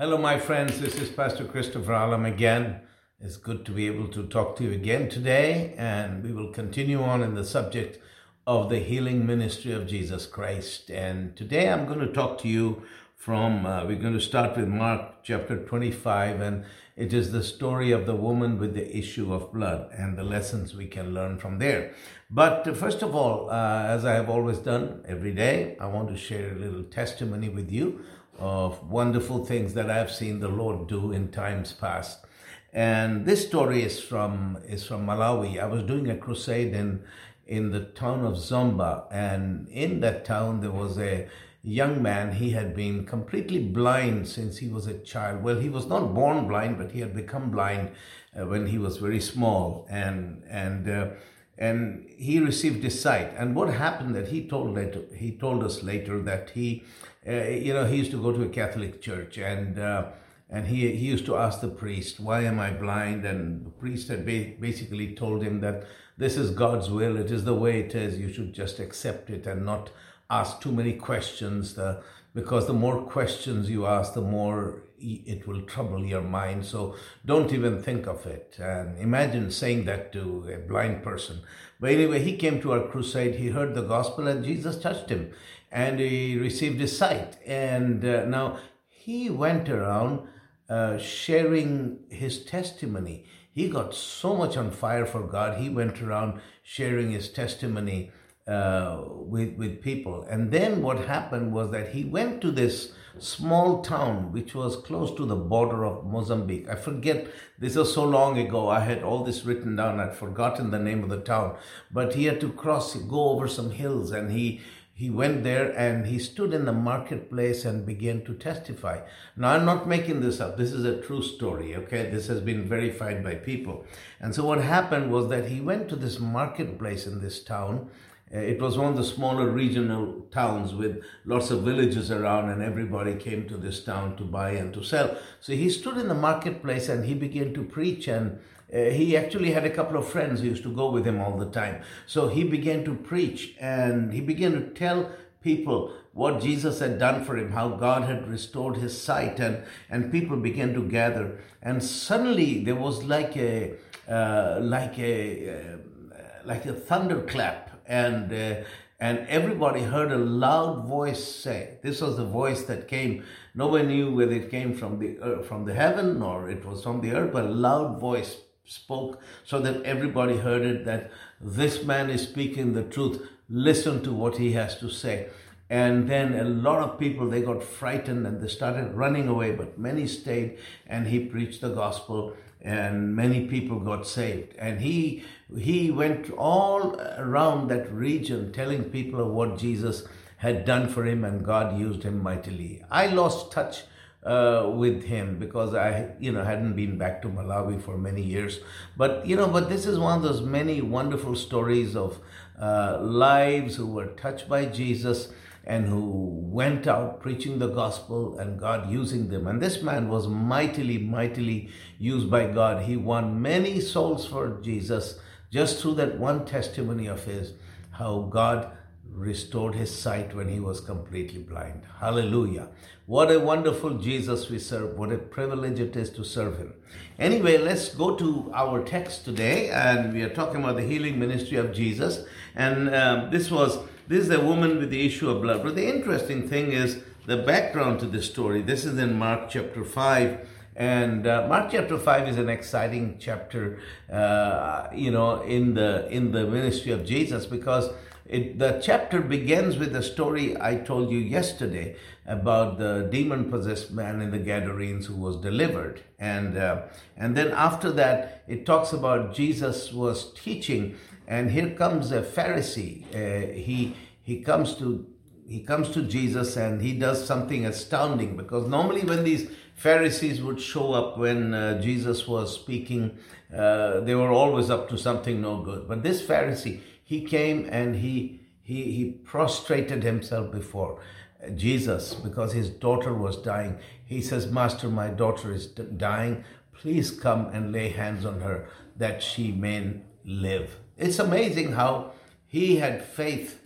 Hello, my friends. This is Pastor Christopher Alam again. It's good to be able to talk to you again today, and we will continue on in the subject of the healing ministry of Jesus Christ. And today I'm going to talk to you from, uh, we're going to start with Mark chapter 25, and it is the story of the woman with the issue of blood and the lessons we can learn from there. But uh, first of all, uh, as I have always done every day, I want to share a little testimony with you of wonderful things that I've seen the Lord do in times past. And this story is from is from Malawi. I was doing a crusade in in the town of Zomba, and in that town there was a young man. He had been completely blind since he was a child. Well, he was not born blind, but he had become blind uh, when he was very small, and and. Uh, and he received his sight. And what happened that he told later, he told us later that he, uh, you know, he used to go to a Catholic church and. Uh, and he, he used to ask the priest, Why am I blind? And the priest had ba- basically told him that this is God's will, it is the way it is, you should just accept it and not ask too many questions. The, because the more questions you ask, the more it will trouble your mind. So don't even think of it. And imagine saying that to a blind person. But anyway, he came to our crusade, he heard the gospel, and Jesus touched him, and he received his sight. And uh, now he went around uh, sharing his testimony. He got so much on fire for God, he went around sharing his testimony uh, with, with people. And then what happened was that he went to this small town which was close to the border of Mozambique. I forget, this was so long ago, I had all this written down, I'd forgotten the name of the town. But he had to cross, go over some hills, and he he went there and he stood in the marketplace and began to testify. Now, I'm not making this up. This is a true story, okay? This has been verified by people. And so, what happened was that he went to this marketplace in this town. Uh, it was one of the smaller regional towns with lots of villages around, and everybody came to this town to buy and to sell. So, he stood in the marketplace and he began to preach and uh, he actually had a couple of friends who used to go with him all the time. So he began to preach and he began to tell people what Jesus had done for him, how God had restored his sight, and, and people began to gather. And suddenly there was like a uh, like a uh, like a thunderclap, and uh, and everybody heard a loud voice say, "This was the voice that came." Nobody knew whether it came from the uh, from the heaven or it was from the earth, but a loud voice spoke so that everybody heard it that this man is speaking the truth listen to what he has to say and then a lot of people they got frightened and they started running away but many stayed and he preached the gospel and many people got saved and he he went all around that region telling people of what jesus had done for him and god used him mightily i lost touch uh, with him because I, you know, hadn't been back to Malawi for many years. But you know, but this is one of those many wonderful stories of uh, lives who were touched by Jesus and who went out preaching the gospel and God using them. And this man was mightily, mightily used by God. He won many souls for Jesus just through that one testimony of his, how God restored his sight when he was completely blind. Hallelujah. What a wonderful Jesus we serve. What a privilege it is to serve him. Anyway, let's go to our text today, and we are talking about the healing ministry of Jesus. And um, this was this is a woman with the issue of blood. But the interesting thing is the background to this story. This is in Mark chapter 5. And uh, Mark chapter five is an exciting chapter, uh, you know, in the in the ministry of Jesus because it, the chapter begins with the story I told you yesterday about the demon possessed man in the Gadarenes who was delivered. And, uh, and then after that, it talks about Jesus was teaching, and here comes a Pharisee. Uh, he, he comes to he comes to Jesus and he does something astounding because normally when these Pharisees would show up when uh, Jesus was speaking, uh, they were always up to something no good. But this Pharisee, he came and he, he, he prostrated himself before Jesus because his daughter was dying. He says, Master, my daughter is dying. Please come and lay hands on her that she may live. It's amazing how he had faith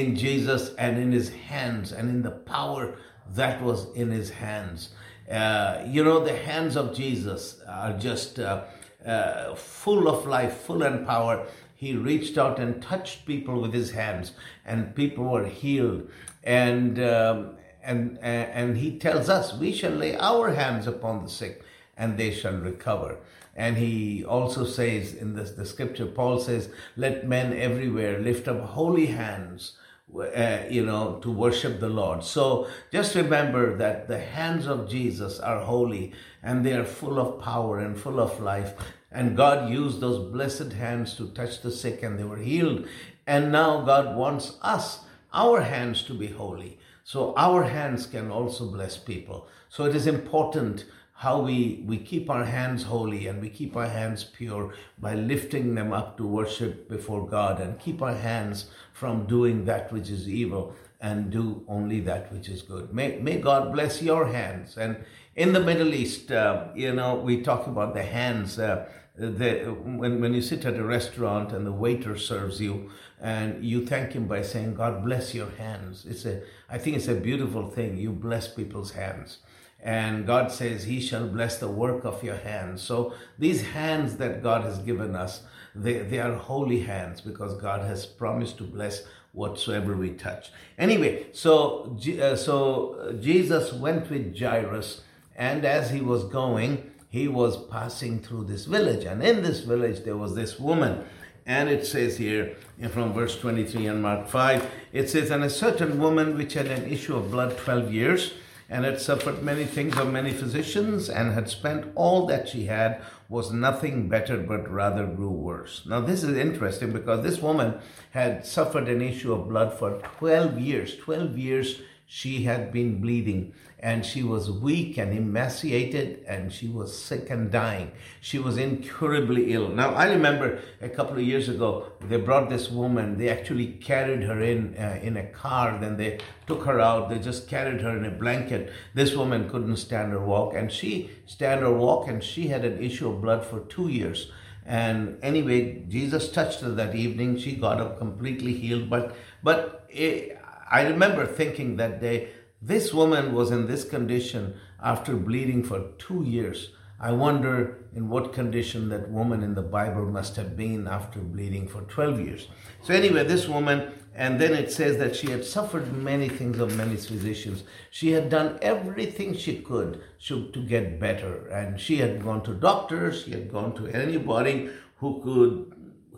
in Jesus and in his hands and in the power that was in his hands. Uh, you know, the hands of Jesus are just uh, uh, full of life, full and power. He reached out and touched people with his hands, and people were healed. And um, and and he tells us we shall lay our hands upon the sick, and they shall recover. And he also says in this, the scripture, Paul says, "Let men everywhere lift up holy hands." Uh, you know, to worship the Lord. So just remember that the hands of Jesus are holy and they are full of power and full of life. And God used those blessed hands to touch the sick and they were healed. And now God wants us, our hands, to be holy. So our hands can also bless people. So it is important how we, we keep our hands holy and we keep our hands pure by lifting them up to worship before God and keep our hands from doing that which is evil and do only that which is good. May, may God bless your hands. And in the Middle East, uh, you know, we talk about the hands. Uh, the, when, when you sit at a restaurant and the waiter serves you and you thank him by saying, God bless your hands. It's a, I think it's a beautiful thing. You bless people's hands. And God says, He shall bless the work of your hands. So these hands that God has given us, they, they are holy hands because God has promised to bless whatsoever we touch. Anyway, so, uh, so Jesus went with Jairus, and as he was going, he was passing through this village. And in this village, there was this woman. And it says here from verse 23 in Mark 5, it says, And a certain woman which had an issue of blood 12 years, and had suffered many things of many physicians, and had spent all that she had, was nothing better, but rather grew worse. Now, this is interesting because this woman had suffered an issue of blood for 12 years. 12 years she had been bleeding and she was weak and emaciated and she was sick and dying. She was incurably ill. Now, I remember a couple of years ago, they brought this woman, they actually carried her in uh, in a car, then they took her out, they just carried her in a blanket. This woman couldn't stand or walk, and she stand or walk, and she had an issue of blood for two years. And anyway, Jesus touched her that evening. She got up completely healed. But but it, I remember thinking that day, this woman was in this condition after bleeding for two years. I wonder in what condition that woman in the Bible must have been after bleeding for 12 years. So, anyway, this woman, and then it says that she had suffered many things of many physicians. She had done everything she could to, get better. And she had gone to doctors, she had gone to anybody who could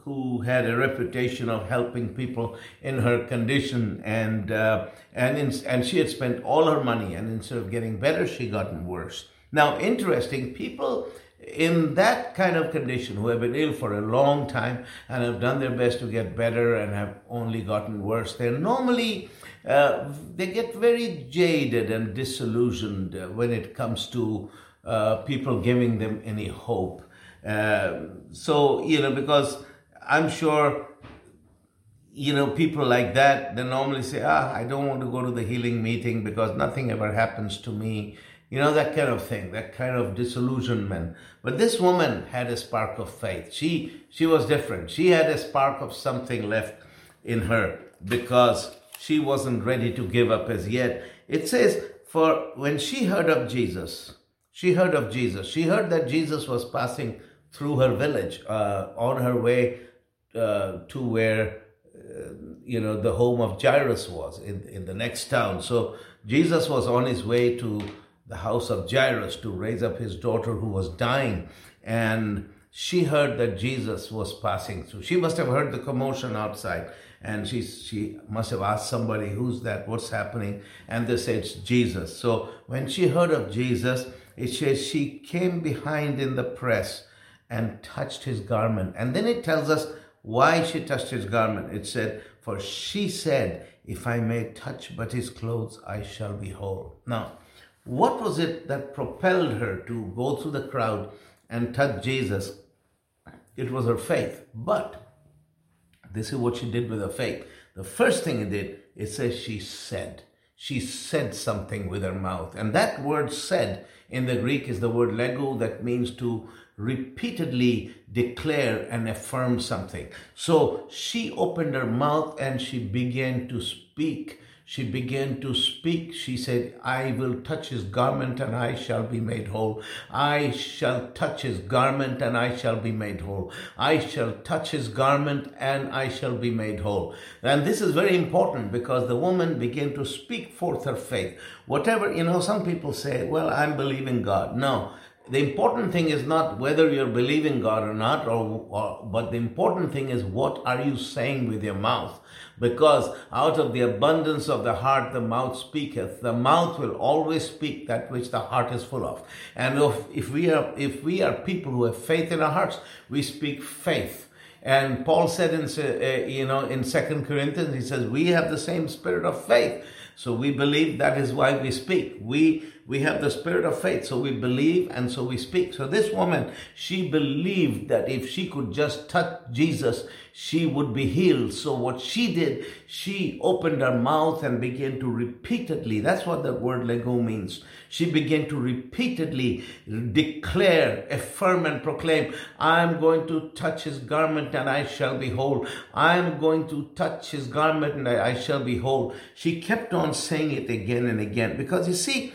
who had a reputation of helping people in her condition, and uh, and in, and she had spent all her money, and instead of getting better, she gotten worse. Now, interesting, people in that kind of condition who have been ill for a long time and have done their best to get better and have only gotten worse, they're normally uh, they get very jaded and disillusioned uh, when it comes to uh, people giving them any hope. Uh, so you know because I'm sure, you know, people like that, they normally say, ah, I don't want to go to the healing meeting because nothing ever happens to me. You know, that kind of thing, that kind of disillusionment. But this woman had a spark of faith. She, she was different. She had a spark of something left in her because she wasn't ready to give up as yet. It says, for when she heard of Jesus, she heard of Jesus. She heard that Jesus was passing through her village uh, on her way uh, to where uh, you know the home of Jairus was in, in the next town. So Jesus was on his way to the house of Jairus to raise up his daughter who was dying, and she heard that Jesus was passing through. She must have heard the commotion outside, and she she must have asked somebody, "Who's that? What's happening?" And they said, "It's Jesus." So when she heard of Jesus, it says she came behind in the press and touched his garment, and then it tells us why she touched his garment. It said, For she said, If I may touch but his clothes, I shall be whole. Now, what was it that propelled her to go through the crowd and touch Jesus? It was her faith. But this is what she did with her faith. The first thing it did, it says she said. She said something with her mouth. And that word said in the Greek is the word lego that means to repeatedly declare and affirm something. So she opened her mouth and she began to speak she began to speak. She said, I will touch his garment and I shall be made whole. I shall touch his garment and I shall be made whole. I shall touch his garment and I shall be made whole. And this is very important because the woman began to speak forth her faith. Whatever, you know, some people say, well, I'm believing God. No the important thing is not whether you're believing God or not, or, or, but the important thing is what are you saying with your mouth? Because out of the abundance of the heart the mouth speaketh. The mouth will always speak that which the heart is full of. And if, if we are if we are people who have faith in our hearts, we speak faith. And Paul said in uh, you know in Second Corinthians, he says we have the same spirit of faith. So we believe that is why we speak. We we have the spirit of faith. So we believe and so we speak. So this woman, she believed that if she could just touch Jesus, she would be healed. So what she did, she opened her mouth and began to repeatedly, that's what the word lego means. She began to repeatedly declare, affirm and proclaim, I'm going to touch his garment and I shall be whole. I'm going to touch his garment and I shall be whole. She kept on saying it again and again because you see,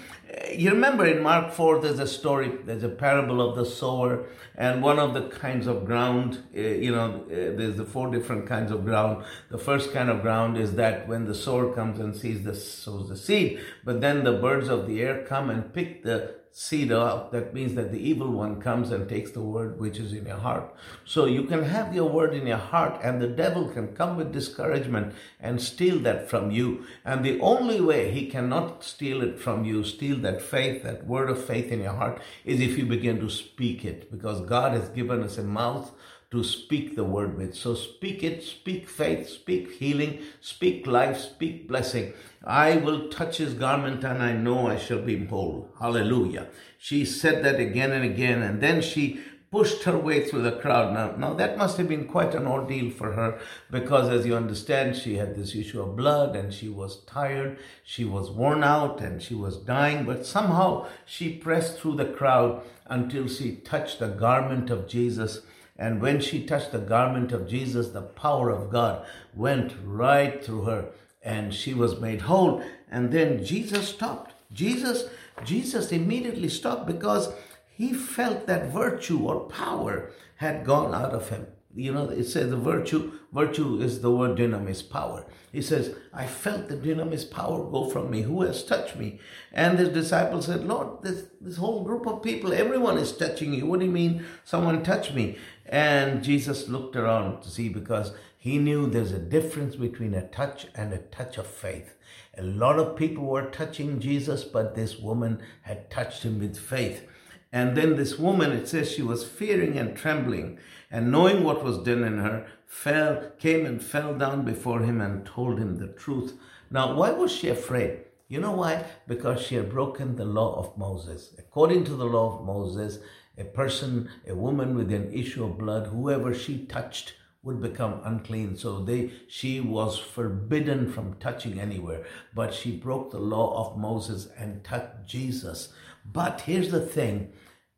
you remember in Mark 4, there's a story, there's a parable of the sower, and one of the kinds of ground, uh, you know, uh, there's the four different kinds of ground. The first kind of ground is that when the sower comes and sees the sows the seed, but then the birds of the air come and pick the seed out, that means that the evil one comes and takes the word which is in your heart. So you can have your word in your heart, and the devil can come with discouragement and steal that from you. And the only way he cannot steal it from you, steal that faith, that word of faith in your heart, is if you begin to speak it, because God has given us a mouth to speak the word with. So speak it, speak faith, speak healing, speak life, speak blessing. I will touch his garment and I know I shall be whole. Hallelujah. She said that again and again and then she pushed her way through the crowd. Now, now that must have been quite an ordeal for her because as you understand, she had this issue of blood and she was tired, she was worn out and she was dying, but somehow she pressed through the crowd until she touched the garment of Jesus and when she touched the garment of Jesus, the power of God went right through her and she was made whole. And then Jesus stopped. Jesus, Jesus immediately stopped because he felt that virtue or power had gone out of him you know, it says the virtue, virtue is the word dynamis, power. He says, I felt the dynamis power go from me. Who has touched me? And his disciples said, Lord, this, this whole group of people, everyone is touching you. What do you mean someone touched me? And Jesus looked around to see because he knew there's a difference between a touch and a touch of faith. A lot of people were touching Jesus, but this woman had touched him with faith. And then this woman, it says she was fearing and trembling, and knowing what was done in her, fell, came and fell down before him and told him the truth. Now, why was she afraid? You know why? Because she had broken the law of Moses. According to the law of Moses, a person, a woman with an issue of blood, whoever she touched would become unclean. So they she was forbidden from touching anywhere. But she broke the law of Moses and touched Jesus. But here's the thing.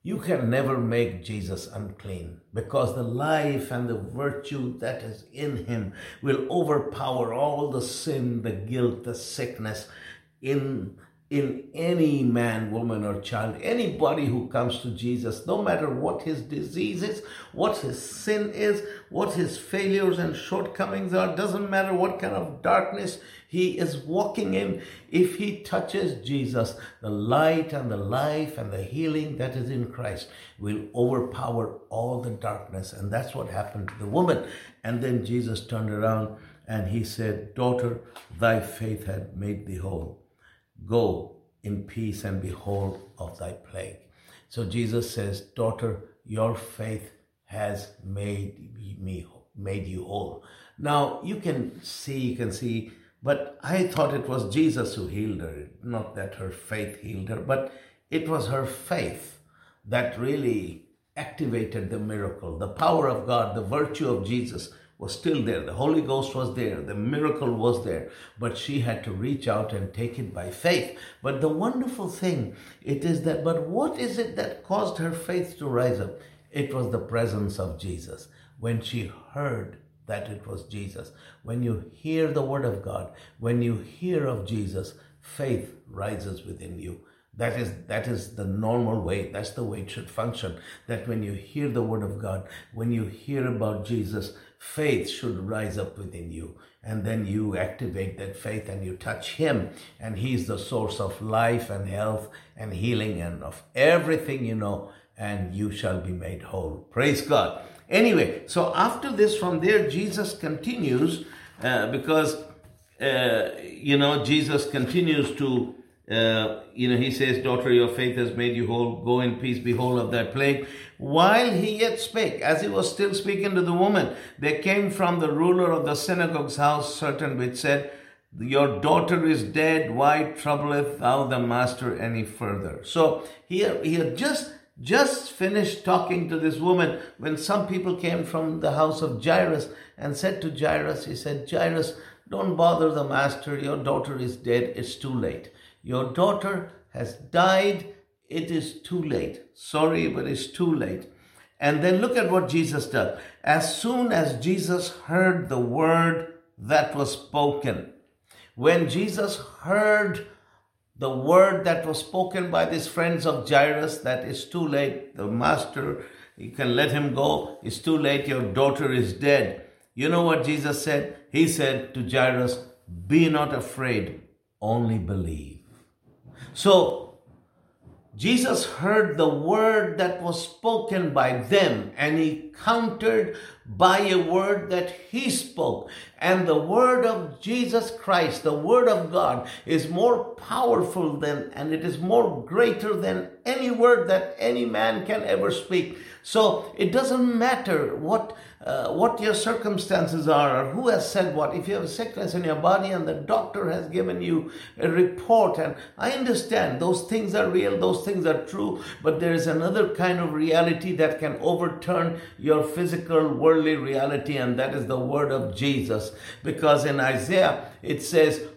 You can never make Jesus unclean because the life and the virtue that is in him will overpower all the sin, the guilt, the sickness in in any man, woman, or child, anybody who comes to Jesus, no matter what his disease is, what his sin is, what his failures and shortcomings are, doesn't matter what kind of darkness he is walking in, if he touches Jesus, the light and the life and the healing that is in Christ will overpower all the darkness. And that's what happened to the woman. And then Jesus turned around and he said, Daughter, thy faith had made thee whole Go in peace and behold of thy plague. So Jesus says, Daughter, your faith has made me made you whole. Now you can see, you can see, but I thought it was Jesus who healed her, not that her faith healed her, but it was her faith that really activated the miracle, the power of God, the virtue of Jesus was still there. The Holy Ghost was there. The miracle was there. But she had to reach out and take it by faith. But the wonderful thing, it is that, but what is it that caused her faith to rise up? It was the presence of Jesus. When she heard that it was Jesus. When you hear the word of God, when you hear of Jesus, faith rises within you. That is that is the normal way. That's the way it should function. That when you hear the word of God, when you hear about Jesus, faith should rise up within you. And then you activate that faith and you touch him. And he's the source of life and health and healing and of everything you know. And you shall be made whole. Praise God. Anyway, so after this, from there, Jesus continues uh, because, uh, you know, Jesus continues to uh, you know, he says, Daughter, your faith has made you whole. Go in peace, be whole of that plague. While he yet spake, as he was still speaking to the woman, there came from the ruler of the synagogue's house certain which said, Your daughter is dead. Why troubleth thou the master any further? So here he had just just finished talking to this woman when some people came from the house of Jairus and said to Jairus, he said, Jairus, don't bother the master. Your daughter is dead. It's too late. Your daughter has died. It is too late. Sorry, but it's too late. And then look at what Jesus does. As soon as Jesus heard the word that was spoken, when Jesus heard the word that was spoken by these friends of Jairus, that is too late, the master, you can let him go, it's too late, your daughter is dead. You know what Jesus said? He said to Jairus, Be not afraid, only believe. So Jesus heard the word that was spoken by them and he countered by a word that he spoke. And the word of Jesus Christ, the word of God, is more powerful than and it is more greater than any word that any man can ever speak. So it doesn't matter what uh, what your circumstances are or who has said what. If you have sickness in your body and the doctor has given you a report, and I understand those things are real, those things are true, but there is another kind of reality that can overturn your physical worldly reality, and that is the word of Jesus. Because in Isaiah it says,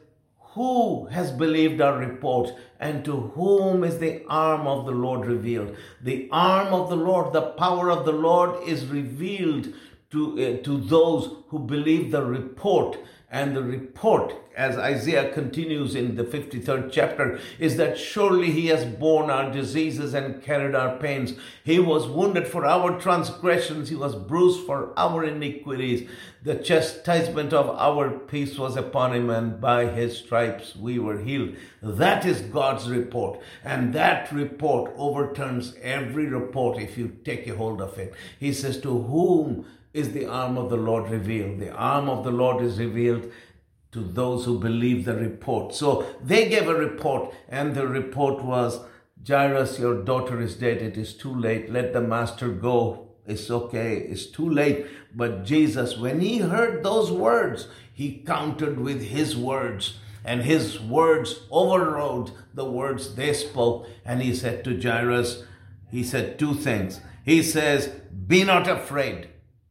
who has believed our report, and to whom is the arm of the Lord revealed? The arm of the Lord, the power of the Lord is revealed to, uh, to those who believe the report. And the report, as Isaiah continues in the 53rd chapter, is that surely he has borne our diseases and carried our pains. He was wounded for our transgressions, he was bruised for our iniquities. The chastisement of our peace was upon him, and by his stripes we were healed. That is God's report. And that report overturns every report if you take a hold of it. He says, To whom is the arm of the Lord revealed. The arm of the Lord is revealed to those who believe the report. So they gave a report, and the report was Jairus, your daughter is dead. It is too late. Let the master go. It's okay. It's too late. But Jesus, when he heard those words, he countered with his words. And his words overrode the words they spoke. And he said to Jairus, he said two things. He says, Be not afraid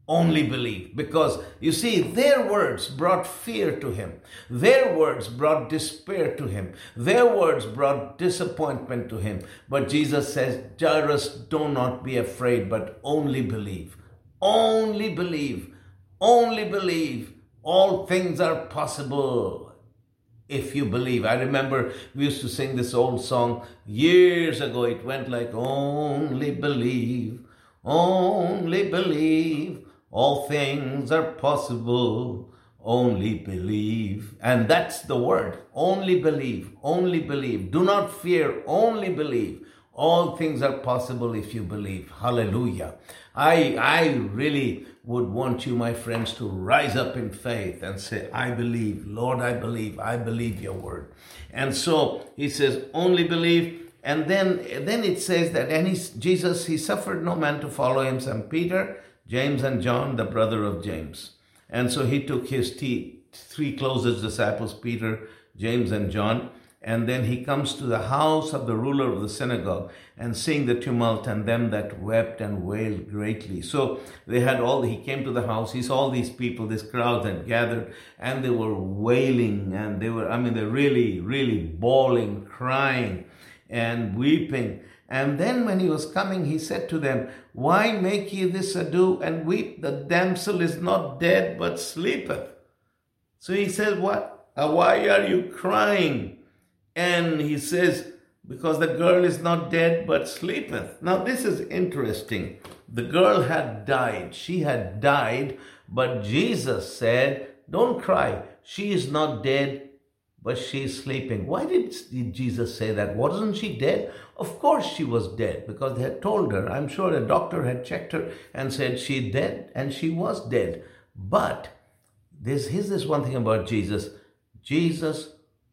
only believe. Because you see, their words brought fear to him. Their words brought despair to him. Their words brought disappointment to him. But Jesus says, Jairus, do not be afraid, but only believe. Only believe. Only believe. All things are possible if you believe. I remember we used to sing this old song years ago. It went like, Only believe, only believe, all things are possible. Only believe. And that's the word. Only believe. Only believe. Do not fear. Only believe. All things are possible if you believe. Hallelujah. I, I really would want you, my friends, to rise up in faith and say, I believe. Lord, I believe. I believe your word. And so he says, only believe. And then, then it says that and he, Jesus, he suffered no man to follow him. St. Peter, James and John, the brother of James. And so he took his three closest disciples, Peter, James, and John, and then he comes to the house of the ruler of the synagogue and seeing the tumult and them that wept and wailed greatly. So they had all, he came to the house, he saw all these people, this crowd had gathered, and they were wailing and they were, I mean, they're really, really bawling, crying and weeping. And then when he was coming, he said to them, Why make ye this ado and weep? The damsel is not dead, but sleepeth. So he says, What? Uh, why are you crying? And he says, Because the girl is not dead, but sleepeth. Now, this is interesting. The girl had died. She had died, but Jesus said, Don't cry. She is not dead, but she sleeping. Why did Jesus say that? Wasn't she dead? Of course she was dead because they had told her. I'm sure a doctor had checked her and said she dead, and she was dead. But this, here's this one thing about Jesus. Jesus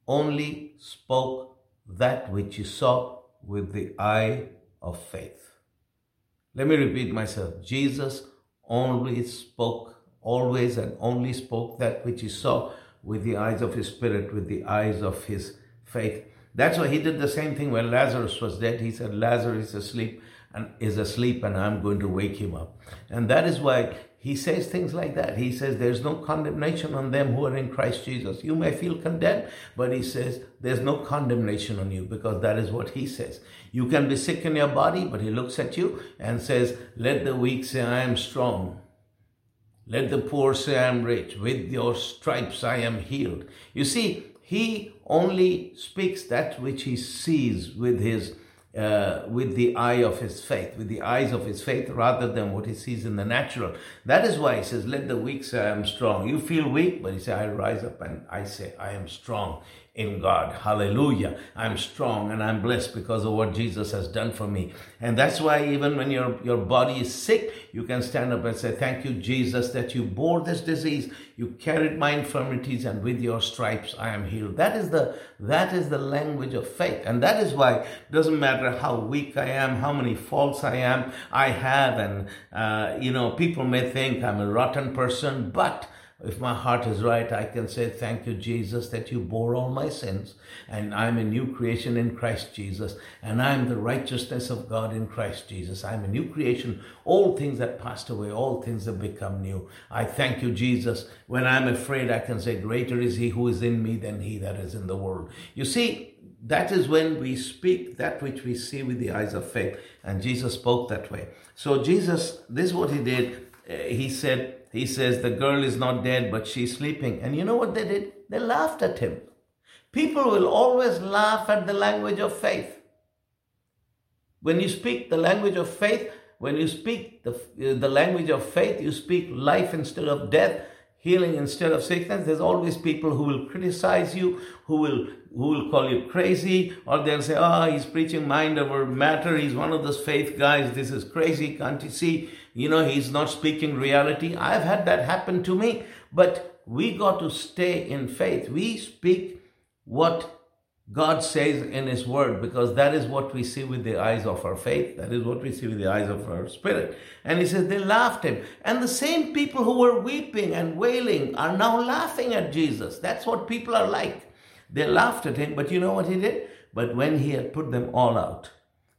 only spoke that which he saw with the eye of faith. Let me repeat myself. Jesus only spoke, always and only spoke that which he saw with the eyes of his spirit, with the eyes of his faith. That's why he did the same thing when Lazarus was dead. He said, Lazarus is asleep and is asleep and I'm going to wake him up. And that is why he says things like that. He says there's no condemnation on them who are in Christ Jesus. You may feel condemned, but he says there's no condemnation on you because that is what he says. You can be sick in your body, but he looks at you and says, let the weak say, I am strong. Let the poor say, I am rich. With your stripes I am healed. You see, he only speaks that which he sees with his uh, with the eye of his faith, with the eyes of his faith, rather than what he sees in the natural. That is why he says, Let the weak say, I am strong. You feel weak, but he says, I rise up and I say, I am strong in God. Hallelujah. I'm strong and I'm blessed because of what Jesus has done for me. And that's why even when your, your body is sick, you can stand up and say, Thank you, Jesus, that you bore this disease. You carried my infirmities and with your stripes I am healed. That is the that is the language of faith. And that is why it doesn't matter how weak I am, how many faults I am, I have, and uh, you know, people may think I'm a rotten person, but if my heart is right, I can say, Thank you, Jesus, that you bore all my sins, and I'm a new creation in Christ Jesus, and I'm the righteousness of God in Christ Jesus. I'm a new creation. All things that passed away, all things have become new. I thank you, Jesus. When I'm afraid, I can say, Greater is he who is in me than he that is in the world. You see, that is when we speak that which we see with the eyes of faith. And Jesus spoke that way. So, Jesus, this is what he did. Uh, he said, he says the girl is not dead, but she's sleeping. And you know what they did? They laughed at him. People will always laugh at the language of faith. When you speak the language of faith, when you speak the, uh, the language of faith, you speak life instead of death, healing instead of sickness. There's always people who will criticize you, who will who will call you crazy, or they'll say, "Oh, he's preaching mind over matter. He's one of those faith guys. This is crazy. Can't you see?" You know, he's not speaking reality. I've had that happen to me, but we got to stay in faith. We speak what God says in His Word because that is what we see with the eyes of our faith. That is what we see with the eyes of our spirit. And He says they laughed him. And the same people who were weeping and wailing are now laughing at Jesus. That's what people are like. They laughed at Him, but you know what He did? But when He had put them all out,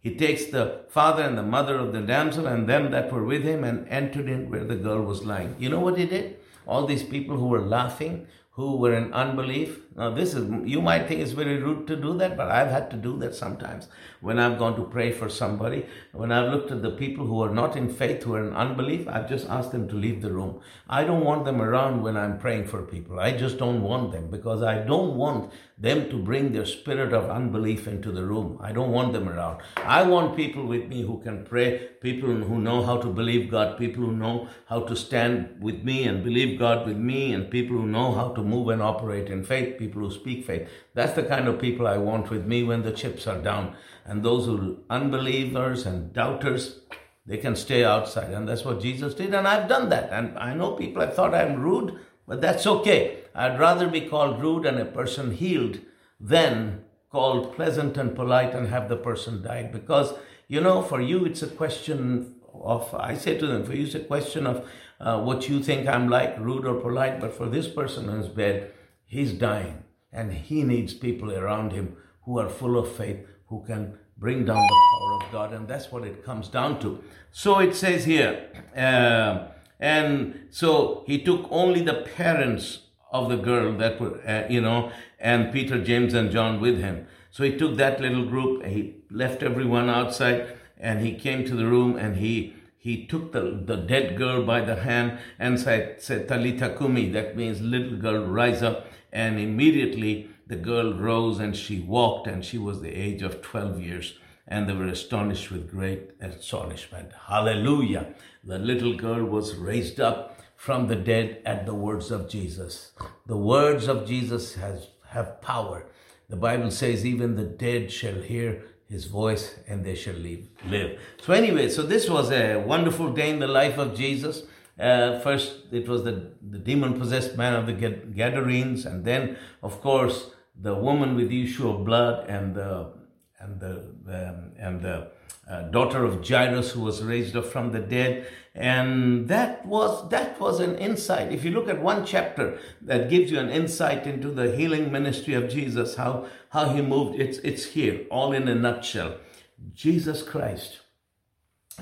he takes the father and the mother of the damsel and them that were with him and entered in where the girl was lying. You know what he did? All these people who were laughing, who were in unbelief. Now, this is, you might think it's very rude to do that, but I've had to do that sometimes. When I've gone to pray for somebody, when I've looked at the people who are not in faith, who are in unbelief, I've just asked them to leave the room. I don't want them around when I'm praying for people. I just don't want them because I don't want them to bring their spirit of unbelief into the room. I don't want them around. I want people with me who can pray, people who know how to believe God, people who know how to stand with me and believe God with me, and people who know how to move and operate in faith, people who speak faith. That's the kind of people I want with me when the chips are down. And those who unbelievers and doubters, they can stay outside. And that's what Jesus did. And I've done that. And I know people have thought I'm rude, but that's okay. I'd rather be called rude and a person healed than called pleasant and polite and have the person died. Because, you know, for you, it's a question of, I say to them, for you, it's a question of uh, what you think I'm like, rude or polite, but for this person in his bed, he's dying and he needs people around him who are full of faith, who can bring down the power of God, and that's what it comes down to. So it says here, uh, and so he took only the parents of the girl that were, uh, you know, and Peter, James, and John with him. So he took that little group, he left everyone outside, and he came to the room and he he took the, the dead girl by the hand and said, said Talita Kumi, that means little girl, rise up. And immediately the girl rose and she walked, and she was the age of 12 years. And they were astonished with great astonishment. Hallelujah. The little girl was raised up from the dead at the words of Jesus. The words of Jesus has, have power. The Bible says, even the dead shall hear his voice and they shall live. live. So, anyway, so this was a wonderful day in the life of Jesus. Uh, first, it was the, the demon possessed man of the Gadarenes, and then, of course, the woman with the issue of blood and the and the um, and the uh, daughter of Jairus who was raised up from the dead and that was that was an insight if you look at one chapter that gives you an insight into the healing ministry of Jesus how how he moved it's it's here all in a nutshell Jesus Christ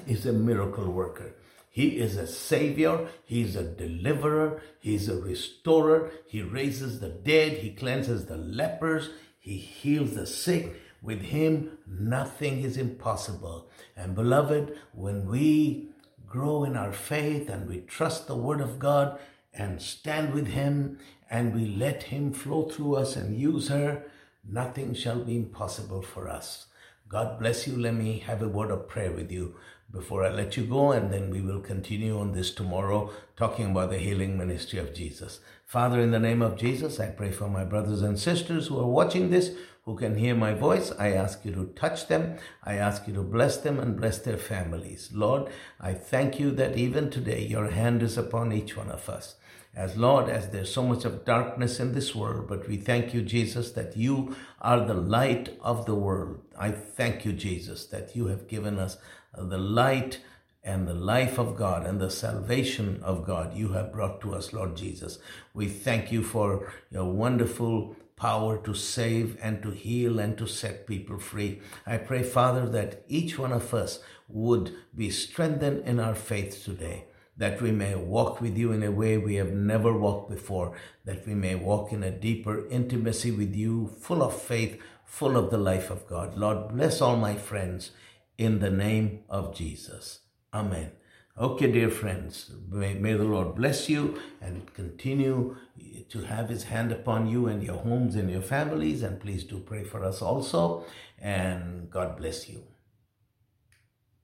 is a miracle worker he is a savior. He's a deliverer. He's a restorer. He raises the dead. He cleanses the lepers. He heals the sick. With him, nothing is impossible. And beloved, when we grow in our faith and we trust the word of God and stand with him and we let him flow through us and use her, nothing shall be impossible for us. God bless you. Let me have a word of prayer with you before I let you go, and then we will continue on this tomorrow, talking about the healing ministry of Jesus. Father, in the name of Jesus, I pray for my brothers and sisters who are watching this, who can hear my voice. I ask you to touch them. I ask you to bless them and bless their families. Lord, I thank you that even today your hand is upon each one of us. As Lord, as there's so much of darkness in this world, but we thank you, Jesus, that you are the light of the world. I thank you, Jesus, that you have given us the light and the life of God and the salvation of God you have brought to us, Lord Jesus. We thank you for your wonderful power to save and to heal and to set people free. I pray, Father, that each one of us would be strengthened in our faith today, that we may walk with you in a way we have never walked before, that we may walk in a deeper intimacy with you, full of faith, full of the life of God. Lord, bless all my friends in the name of Jesus. Amen. Okay, dear friends, may, may, the Lord bless you and continue to have his hand upon you and your homes and your families. And please do pray for us also. And God bless you.